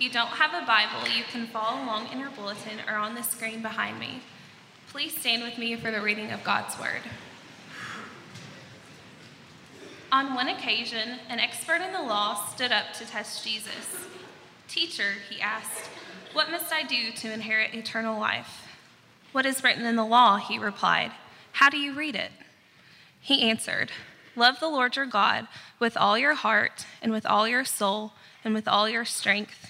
If you don't have a Bible, you can follow along in your bulletin or on the screen behind me. Please stand with me for the reading of God's Word. On one occasion, an expert in the law stood up to test Jesus. Teacher, he asked, what must I do to inherit eternal life? What is written in the law? He replied. How do you read it? He answered, Love the Lord your God with all your heart, and with all your soul, and with all your strength,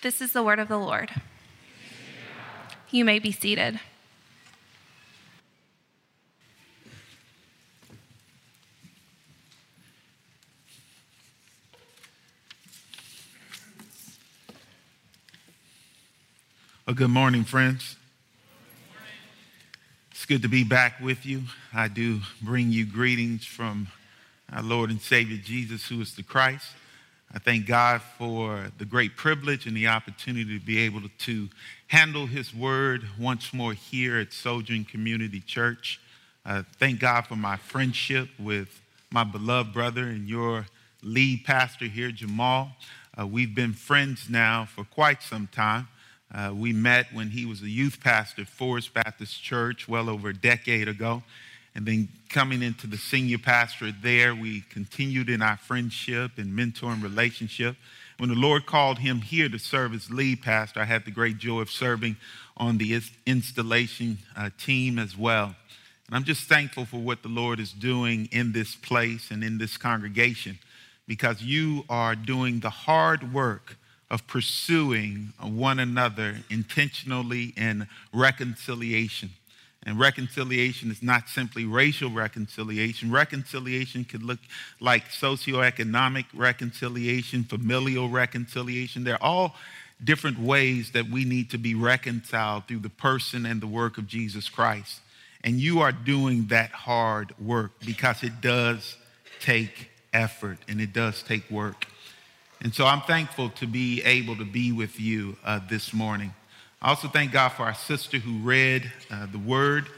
This is the word of the Lord. You may be seated. Well, good morning, friends. It's good to be back with you. I do bring you greetings from our Lord and Savior Jesus, who is the Christ. I thank God for the great privilege and the opportunity to be able to handle His word once more here at Sojourn Community Church. Uh, thank God for my friendship with my beloved brother and your lead pastor here, Jamal. Uh, we've been friends now for quite some time. Uh, we met when he was a youth pastor at Forest Baptist Church well over a decade ago. And then coming into the senior pastorate there, we continued in our friendship and mentoring relationship. When the Lord called him here to serve as lead pastor, I had the great joy of serving on the installation uh, team as well. And I'm just thankful for what the Lord is doing in this place and in this congregation because you are doing the hard work of pursuing one another intentionally in reconciliation. And reconciliation is not simply racial reconciliation. Reconciliation could look like socioeconomic reconciliation, familial reconciliation. They're all different ways that we need to be reconciled through the person and the work of Jesus Christ. And you are doing that hard work because it does take effort and it does take work. And so I'm thankful to be able to be with you uh, this morning. I also thank God for our sister who read uh, the word.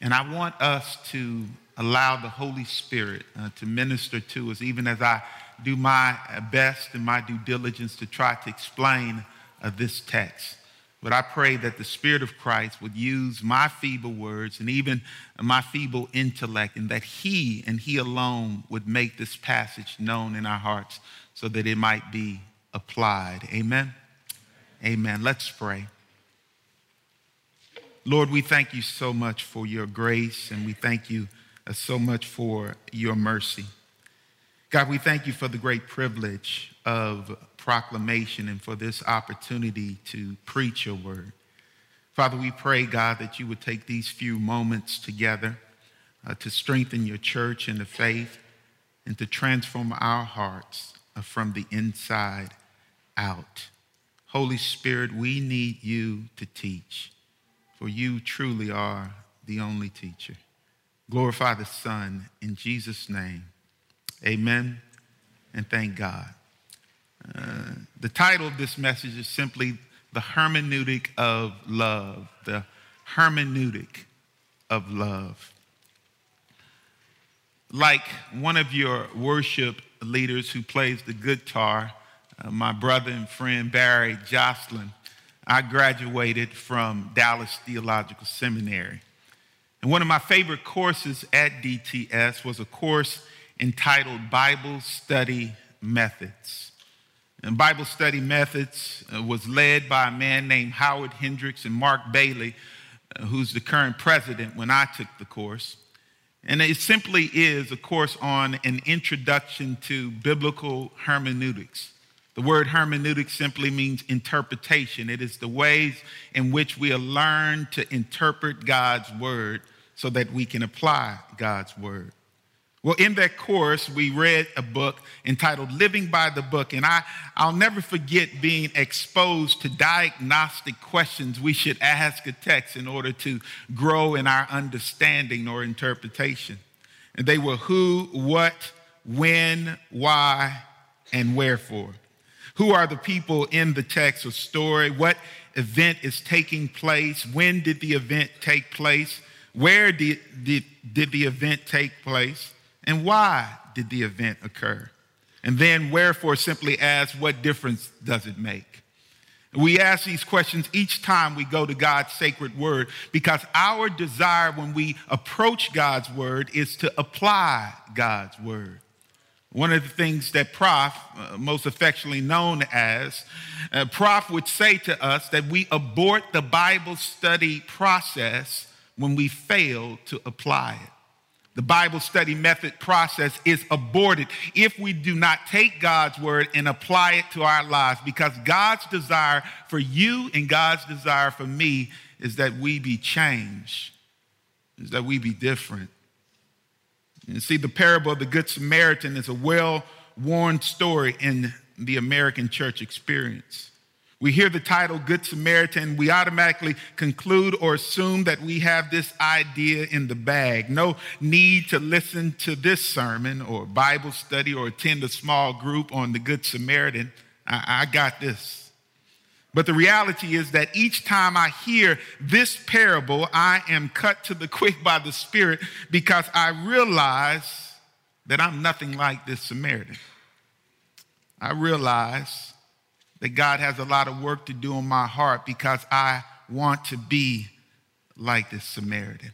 And I want us to allow the Holy Spirit uh, to minister to us, even as I do my best and my due diligence to try to explain uh, this text. But I pray that the Spirit of Christ would use my feeble words and even my feeble intellect, and that He and He alone would make this passage known in our hearts so that it might be applied. Amen. Amen. Let's pray. Lord, we thank you so much for your grace and we thank you uh, so much for your mercy. God, we thank you for the great privilege of proclamation and for this opportunity to preach your word. Father, we pray, God, that you would take these few moments together uh, to strengthen your church in the faith and to transform our hearts from the inside out. Holy Spirit, we need you to teach, for you truly are the only teacher. Glorify the Son in Jesus' name. Amen and thank God. Uh, the title of this message is simply The Hermeneutic of Love. The Hermeneutic of Love. like one of your worship leaders who plays the guitar, uh, my brother and friend Barry Jocelyn, I graduated from Dallas Theological Seminary. And one of my favorite courses at DTS was a course entitled Bible Study Methods. And Bible Study Methods uh, was led by a man named Howard Hendricks and Mark Bailey, uh, who's the current president when I took the course. And it simply is a course on an introduction to biblical hermeneutics. The word hermeneutic simply means interpretation. It is the ways in which we learn to interpret God's word so that we can apply God's word. Well, in that course, we read a book entitled Living by the Book, and I, I'll never forget being exposed to diagnostic questions we should ask a text in order to grow in our understanding or interpretation. And they were who, what, when, why, and wherefore. Who are the people in the text or story? What event is taking place? When did the event take place? Where did, did, did the event take place? And why did the event occur? And then, wherefore, simply ask, what difference does it make? We ask these questions each time we go to God's sacred word because our desire when we approach God's word is to apply God's word. One of the things that Prof, uh, most affectionately known as, uh, Prof would say to us that we abort the Bible study process when we fail to apply it. The Bible study method process is aborted if we do not take God's word and apply it to our lives because God's desire for you and God's desire for me is that we be changed, is that we be different. And see, the parable of the Good Samaritan is a well worn story in the American church experience. We hear the title Good Samaritan, we automatically conclude or assume that we have this idea in the bag. No need to listen to this sermon or Bible study or attend a small group on the Good Samaritan. I, I got this. But the reality is that each time I hear this parable, I am cut to the quick by the Spirit because I realize that I'm nothing like this Samaritan. I realize that God has a lot of work to do in my heart because I want to be like this Samaritan.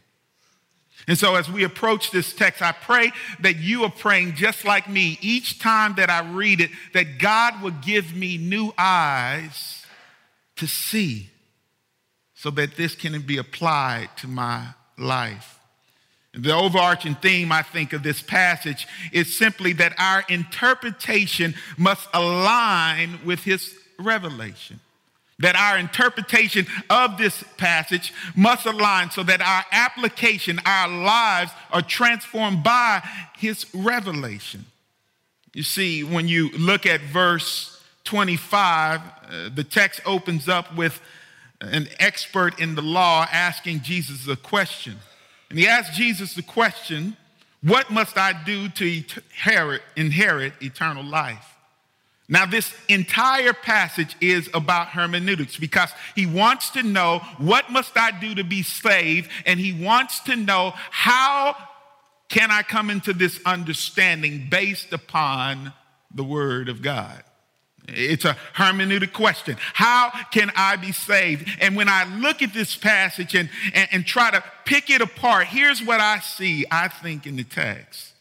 And so, as we approach this text, I pray that you are praying just like me each time that I read it, that God will give me new eyes to see so that this can be applied to my life. The overarching theme, I think, of this passage is simply that our interpretation must align with his revelation. That our interpretation of this passage must align so that our application, our lives are transformed by his revelation. You see, when you look at verse 25, uh, the text opens up with an expert in the law asking Jesus a question. And he asked Jesus the question, What must I do to inherit, inherit eternal life? Now, this entire passage is about hermeneutics because he wants to know what must I do to be saved, and he wants to know how can I come into this understanding based upon the word of God. It's a hermeneutic question. How can I be saved? And when I look at this passage and, and, and, try to pick it apart, here's what I see, I think, in the text.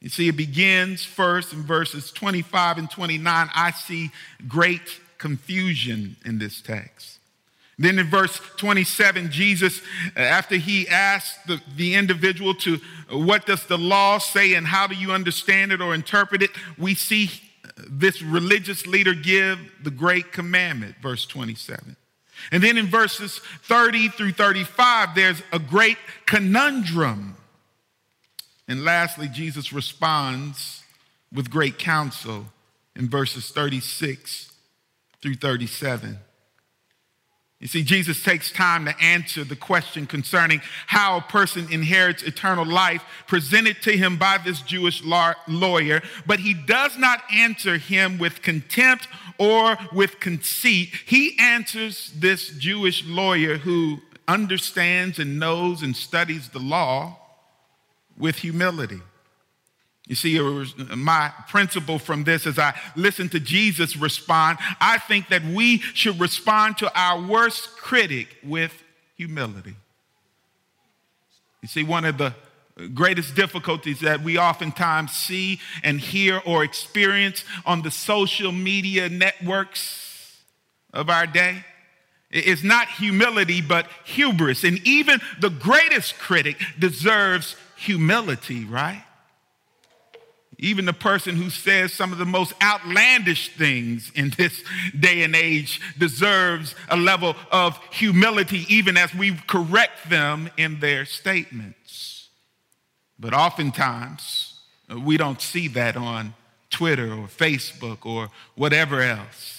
You see, it begins first in verses 25 and 29. I see great confusion in this text. Then in verse 27, Jesus, after he asked the, the individual to, what does the law say and how do you understand it or interpret it, we see this religious leader give the great commandment, verse 27. And then in verses 30 through 35, there's a great conundrum. And lastly, Jesus responds with great counsel in verses 36 through 37. You see, Jesus takes time to answer the question concerning how a person inherits eternal life presented to him by this Jewish lawyer, but he does not answer him with contempt or with conceit. He answers this Jewish lawyer who understands and knows and studies the law with humility. You see, my principle from this as I listen to Jesus respond, I think that we should respond to our worst critic with humility. You see, one of the greatest difficulties that we oftentimes see and hear or experience on the social media networks of our day is not humility, but hubris. And even the greatest critic deserves humility, right? Even the person who says some of the most outlandish things in this day and age deserves a level of humility, even as we correct them in their statements. But oftentimes, we don't see that on Twitter or Facebook or whatever else.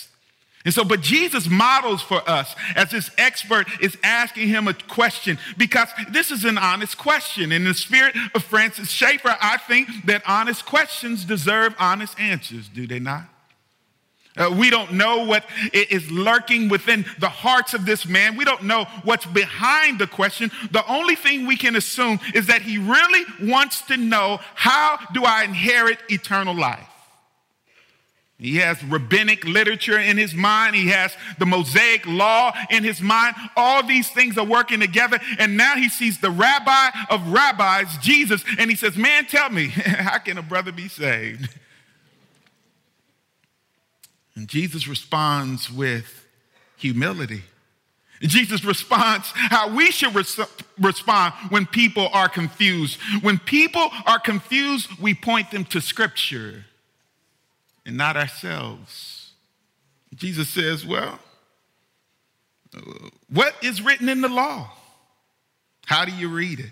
And so, but Jesus models for us as this expert is asking him a question because this is an honest question. In the spirit of Francis Schaeffer, I think that honest questions deserve honest answers, do they not? Uh, we don't know what is lurking within the hearts of this man. We don't know what's behind the question. The only thing we can assume is that he really wants to know how do I inherit eternal life? He has rabbinic literature in his mind. He has the Mosaic law in his mind. All these things are working together. And now he sees the rabbi of rabbis, Jesus, and he says, Man, tell me, how can a brother be saved? And Jesus responds with humility. Jesus responds how we should res- respond when people are confused. When people are confused, we point them to Scripture and not ourselves. Jesus says, Well, uh, what is written in the law? How do you read it?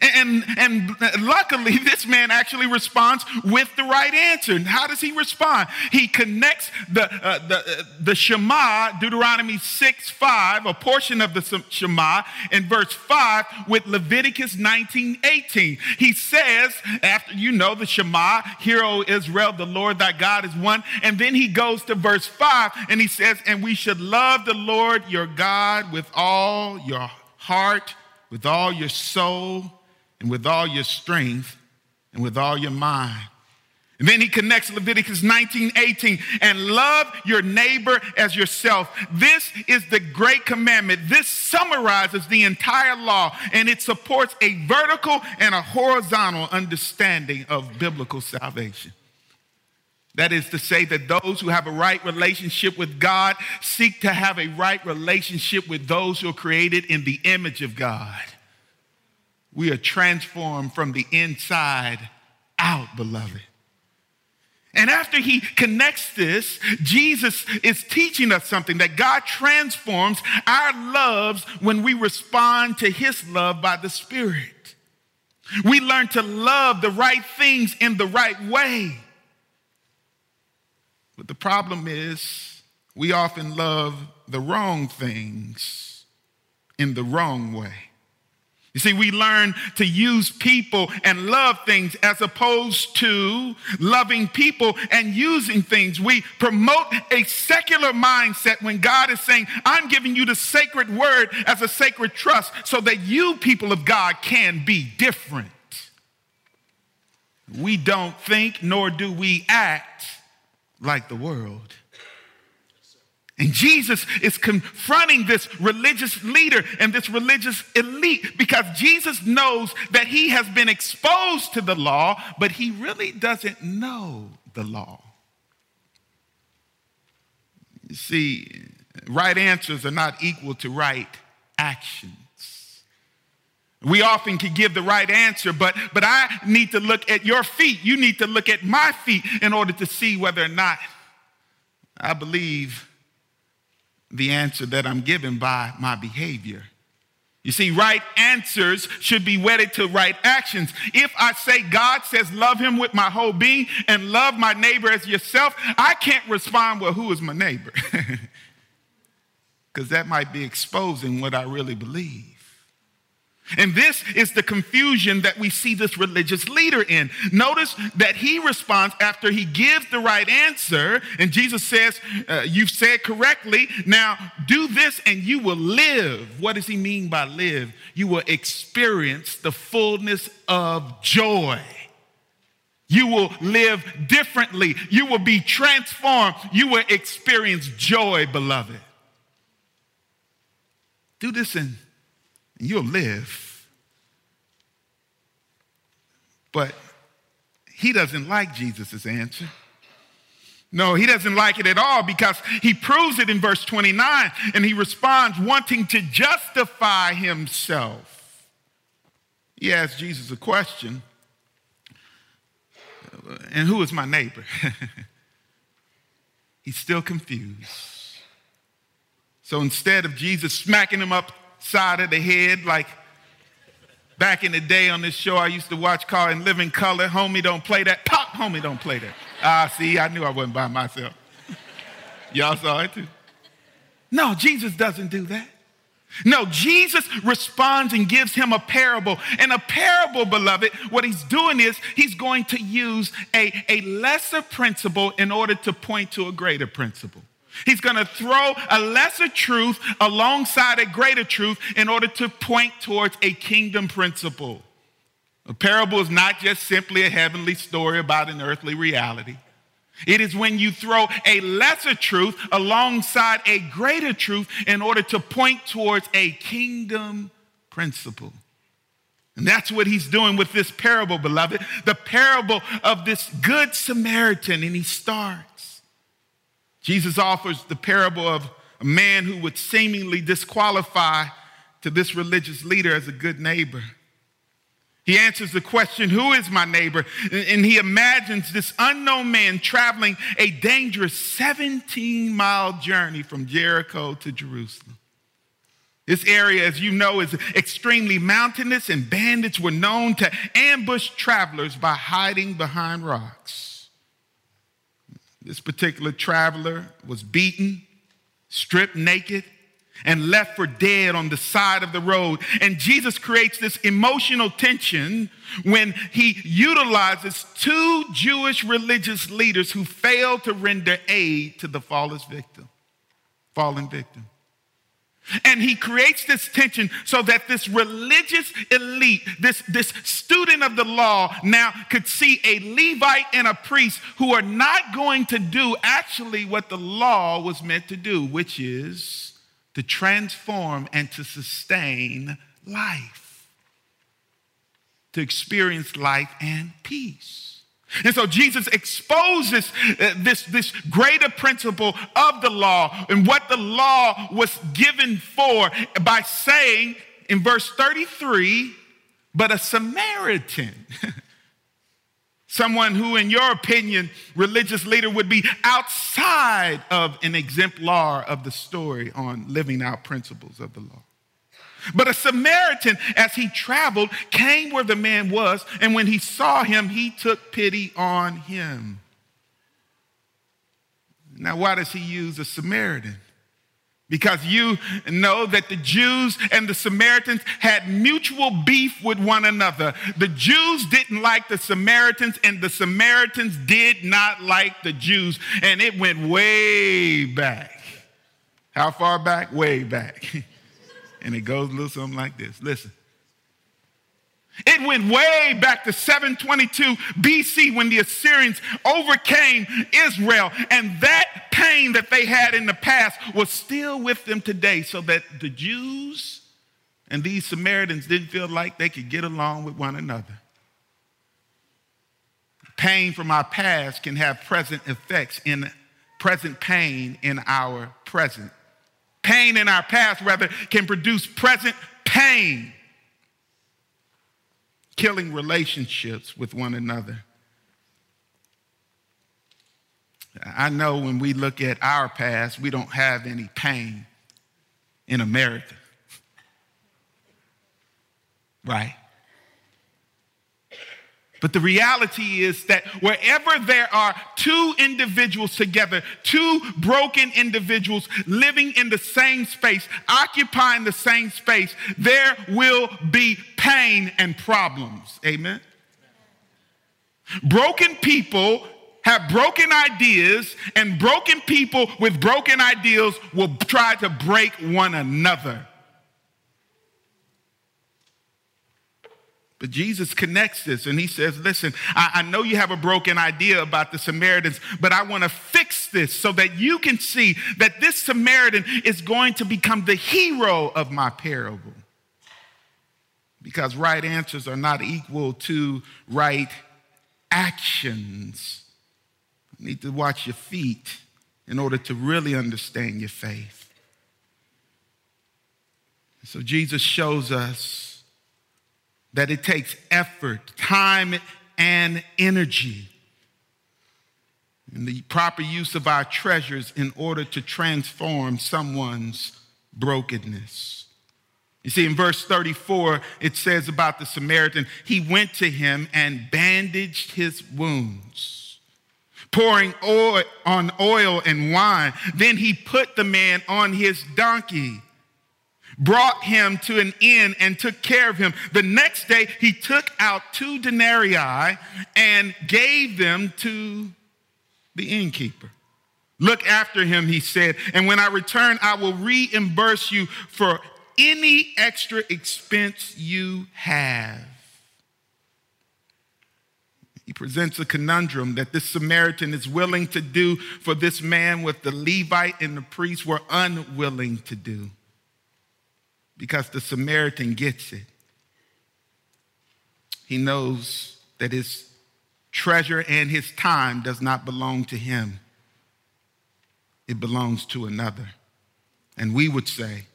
And, and luckily, this man actually responds with the right answer. How does he respond? He connects the, uh, the, uh, the Shema, Deuteronomy 6 5, a portion of the Shema in verse 5, with Leviticus 19 18. He says, after you know the Shema, Hear, O Israel, the Lord thy God is one. And then he goes to verse 5 and he says, And we should love the Lord your God with all your heart, with all your soul and with all your strength and with all your mind. And then he connects Leviticus 19, 18, and love your neighbor as yourself. This is the great commandment. This summarizes the entire law and it supports a vertical and a horizontal understanding of biblical salvation. That is to say, that those who have a right relationship with God seek to have a right relationship with those who are created in the image of God. We are transformed from the inside out, beloved. And after he connects this, Jesus is teaching us something that God transforms our loves when we respond to his love by the Spirit. We learn to love the right things in the right way. But the problem is, we often love the wrong things in the wrong way. You see, we learn to use people and love things as opposed to loving people and using things. We promote a secular mindset when God is saying, I'm giving you the sacred word as a sacred trust so that you, people of God, can be different. We don't think nor do we act like the world. And Jesus is confronting this religious leader and this religious elite because Jesus knows that he has been exposed to the law, but he really doesn't know the law. You see, right answers are not equal to right actions. We often can give the right answer, but, but I need to look at your feet. You need to look at my feet in order to see whether or not I believe the answer that I'm given by my behavior. You see, right answers should be wedded to right actions. If I say God says love him with my whole being and love my neighbor as yourself, I can't respond, well, who is my neighbor? Because that might be exposing what I really believe. And this is the confusion that we see this religious leader in. Notice that he responds after he gives the right answer, and Jesus says, uh, You've said correctly. Now do this and you will live. What does he mean by live? You will experience the fullness of joy. You will live differently. You will be transformed. You will experience joy, beloved. Do this and you'll live. But he doesn't like Jesus' answer. No, he doesn't like it at all because he proves it in verse 29 and he responds wanting to justify himself. He asks Jesus a question and who is my neighbor? He's still confused. So instead of Jesus smacking him upside of the head, like back in the day on this show I used to watch called In Living Color, homie, don't play that. Pop, homie, don't play that. Ah, see, I knew I wasn't by myself. Y'all saw it too. No, Jesus doesn't do that. No, Jesus responds and gives him a parable. And a parable, beloved, what he's doing is he's going to use a, a lesser principle in order to point to a greater principle. He's going to throw a lesser truth alongside a greater truth in order to point towards a kingdom principle. A parable is not just simply a heavenly story about an earthly reality. It is when you throw a lesser truth alongside a greater truth in order to point towards a kingdom principle. And that's what he's doing with this parable, beloved. The parable of this good Samaritan. And he starts. Jesus offers the parable of a man who would seemingly disqualify to this religious leader as a good neighbor. He answers the question, Who is my neighbor? And he imagines this unknown man traveling a dangerous 17 mile journey from Jericho to Jerusalem. This area, as you know, is extremely mountainous, and bandits were known to ambush travelers by hiding behind rocks. This particular traveler was beaten, stripped naked, and left for dead on the side of the road. And Jesus creates this emotional tension when he utilizes two Jewish religious leaders who failed to render aid to the fallen victim. Fallen victim. And he creates this tension so that this religious elite, this, this student of the law, now could see a Levite and a priest who are not going to do actually what the law was meant to do, which is to transform and to sustain life, to experience life and peace. And so Jesus exposes uh, this, this greater principle of the law and what the law was given for by saying in verse 33 but a Samaritan. Someone who, in your opinion, religious leader would be outside of an exemplar of the story on living out principles of the law. But a Samaritan, as he traveled, came where the man was, and when he saw him, he took pity on him. Now, why does he use a Samaritan? Because you know that the Jews and the Samaritans had mutual beef with one another. The Jews didn't like the Samaritans, and the Samaritans did not like the Jews. And it went way back. How far back? Way back. and it goes a little something like this. Listen. It went way back to 722 BC when the Assyrians overcame Israel, and that pain that they had in the past was still with them today, so that the Jews and these Samaritans didn't feel like they could get along with one another. Pain from our past can have present effects in present pain in our present. Pain in our past, rather, can produce present pain killing relationships with one another. I know when we look at our past, we don't have any pain in America. Right? But the reality is that wherever there are two individuals together, two broken individuals living in the same space, occupying the same space, there will be pain and problems. Amen? Broken people have broken ideas, and broken people with broken ideals will try to break one another. But Jesus connects this and he says, Listen, I, I, know you have a broken idea about the Samaritans, but I want to fix this so that you can see that this Samaritan is going to become the hero of my parable. Because right answers are not equal to right actions. You need to watch your feet in order to really understand your faith. So Jesus shows us that it takes effort, time, and energy, and the proper use of our treasures in order to transform someone's brokenness. You see, in verse 34, it says about the Samaritan, he went to him and bandaged his wounds, pouring oil on oil and wine. Then he put the man on his donkey brought him to an inn and took care of him. The next day, he took out two denarii and gave them to the innkeeper. Look after him, he said, and when I return, I will reimburse you for any extra expense you have. He presents a conundrum that this Samaritan is willing to do for this man what the Levite and the priest were unwilling to do because the Samaritan gets it. He knows that his treasure and his time does not belong to him, it belongs to another. And we would say,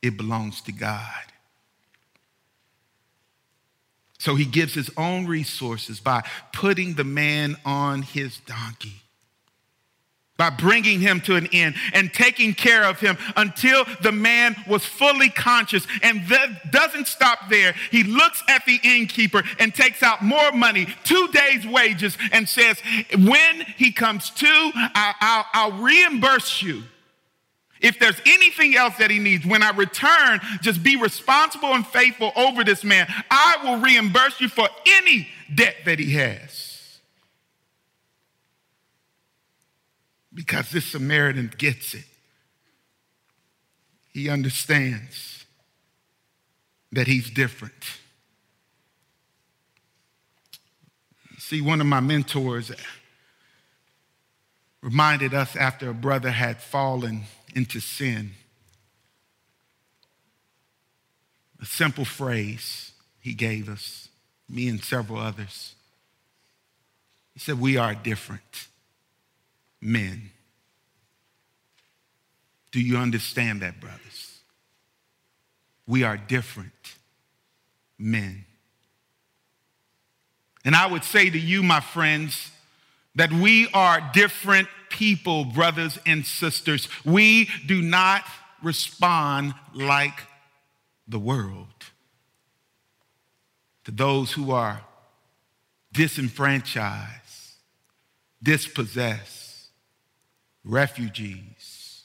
it belongs to God. So he gives his own resources by putting the man on his donkey by bringing him to an end and taking care of him until the man was fully conscious. And that doesn't stop there. He looks at the innkeeper and takes out more money, two days' wages, and says, When he comes to, I, will reimburse you. If there's anything else that he needs, when I return, just be responsible and faithful over this man. I will reimburse you for any debt that he has. Because this Samaritan gets it. He understands that he's different. See, one of my mentors reminded us after a brother had fallen into sin. A simple phrase he gave us, me and several others. He said, We are different men. Do you understand that, brothers? We are different men. And I would say to you, my friends, that we are different people, brothers and sisters. We do not respond like the world. To those who are disenfranchised, dispossessed, refugees,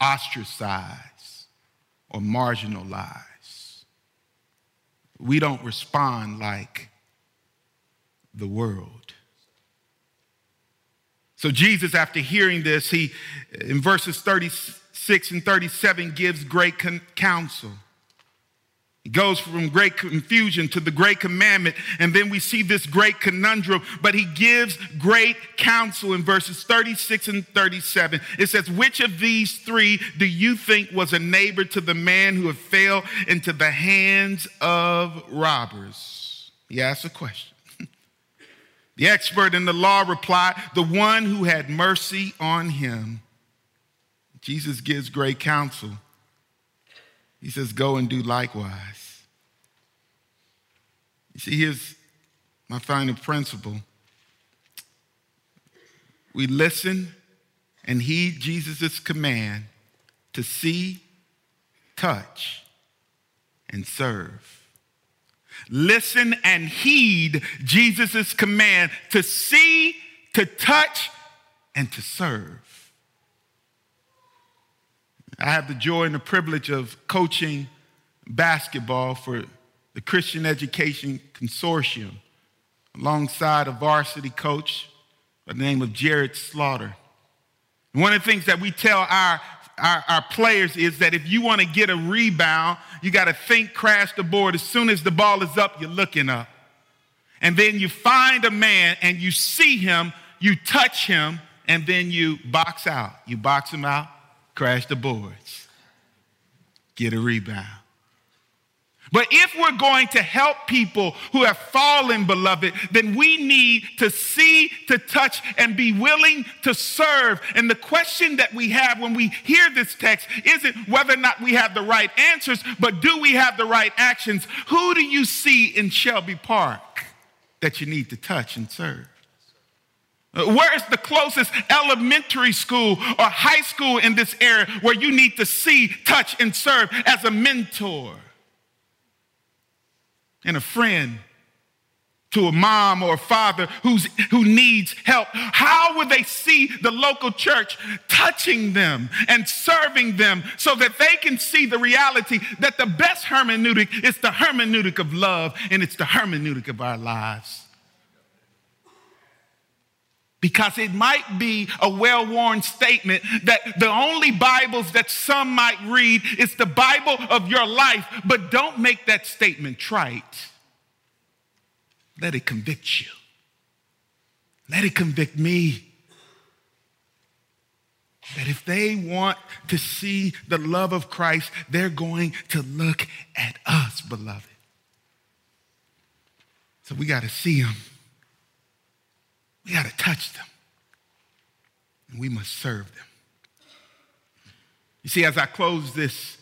ostracized, or marginalized. We don't respond like the world. So, Jesus, after hearing this, he, in verses 36 and 37, gives great counsel. He goes from great confusion to the great commandment, and then we see this great conundrum, but he gives great counsel in verses 36 and 37. It says, Which of these three do you think was a neighbor to the man who had fell into the hands of robbers? He asks a question. the expert in the law replied, The one who had mercy on him. Jesus gives great counsel. He says, Go and do likewise. You see, here's my final principle. We listen and heed Jesus' command to see, touch, and serve. Listen and heed Jesus' command to see, to touch, and to serve. I have the joy and the privilege of coaching basketball for the Christian Education Consortium alongside a varsity coach by the name of Jared Slaughter. And one of the things that we tell our our, our players is that if you want to get a rebound, you got to think crash the board. As soon as the ball is up, you're looking up. And then you find a man and you see him, you touch him, and then you box out. You box him out, crash the boards, get a rebound. But if we're going to help people who have fallen, beloved, then we need to see, to touch, and be willing to serve. And the question that we have when we hear this text isn't whether or not we have the right answers, but do we have the right actions? Who do you see in Shelby Park that you need to touch and serve? Where is the closest elementary school or high school in this area where you need to see, touch, and serve as a mentor? and a friend to a mom or a father who's, who needs help, how would they see the local church touching them and serving them so that they can see the reality that the best hermeneutic is the hermeneutic of love and it's the hermeneutic of our lives? Because it might be a well worn statement that the only Bibles that some might read is the Bible of your life, but don't make that statement trite. Let it convict you. Let it convict me. That if they want to see the love of Christ, they're going to look at us, beloved. So we got to see them. We got to touch them. And we must serve them. You see, as I close this,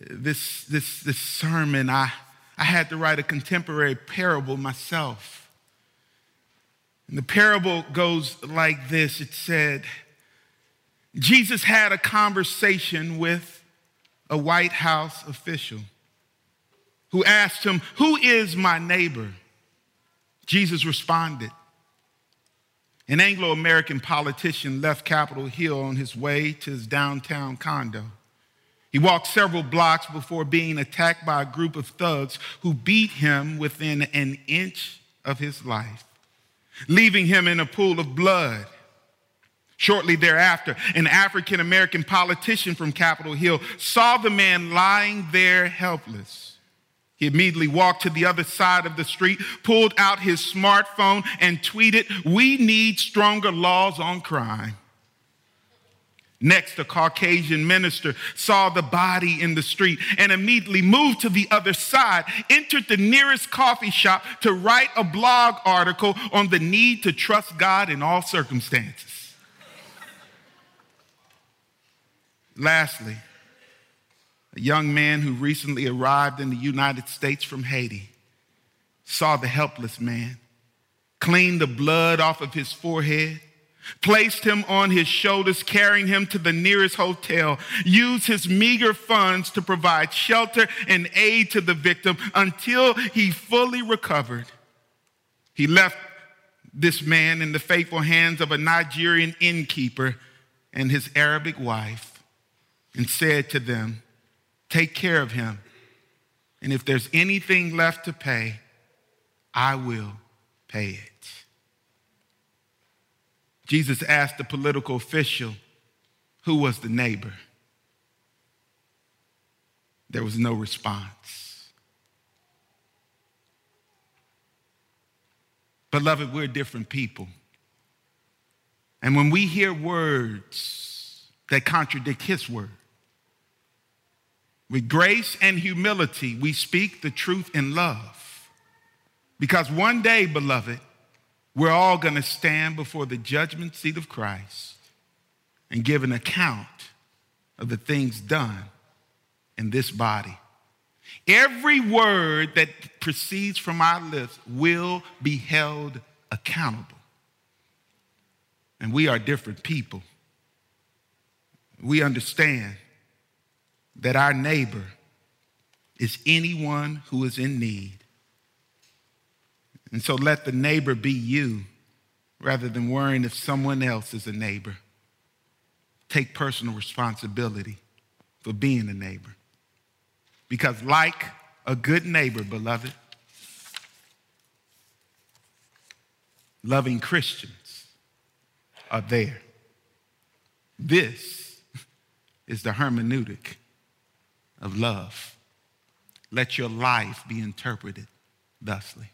this, this, this sermon, I, I had to write a contemporary parable myself. And the parable goes like this it said, Jesus had a conversation with a White House official who asked him, Who is my neighbor? Jesus responded. An Anglo American politician left Capitol Hill on his way to his downtown condo. He walked several blocks before being attacked by a group of thugs who beat him within an inch of his life, leaving him in a pool of blood. Shortly thereafter, an African American politician from Capitol Hill saw the man lying there helpless. He immediately walked to the other side of the street, pulled out his smartphone, and tweeted, We need stronger laws on crime. Next, a Caucasian minister saw the body in the street and immediately moved to the other side, entered the nearest coffee shop to write a blog article on the need to trust God in all circumstances. Lastly, a young man who recently arrived in the United States from Haiti saw the helpless man, cleaned the blood off of his forehead placed him on his shoulders, carrying him to the nearest hotel, used his meager funds to provide shelter and aid to the victim until he fully recovered. He left this man in the faithful hands of a Nigerian innkeeper and his Arabic wife and said to them, Take care of him, and if there's anything left to pay, I will pay it. Jesus asked the political official who was the neighbor. There was no response. Beloved, we're different people. And when we hear words that contradict his word, with grace and humility, we speak the truth in love. Because one day, beloved, we're all going to stand before the judgment seat of Christ and give an account of the things done in this body. Every word that proceeds from our lips will be held accountable. And we are different people. We understand that our neighbor is anyone who is in need. And so let the neighbor be you rather than worrying if someone else is a neighbor. Take personal responsibility for being a neighbor. Because, like a good neighbor, beloved, loving Christians are there. This is the hermeneutic of love. Let your life be interpreted thusly.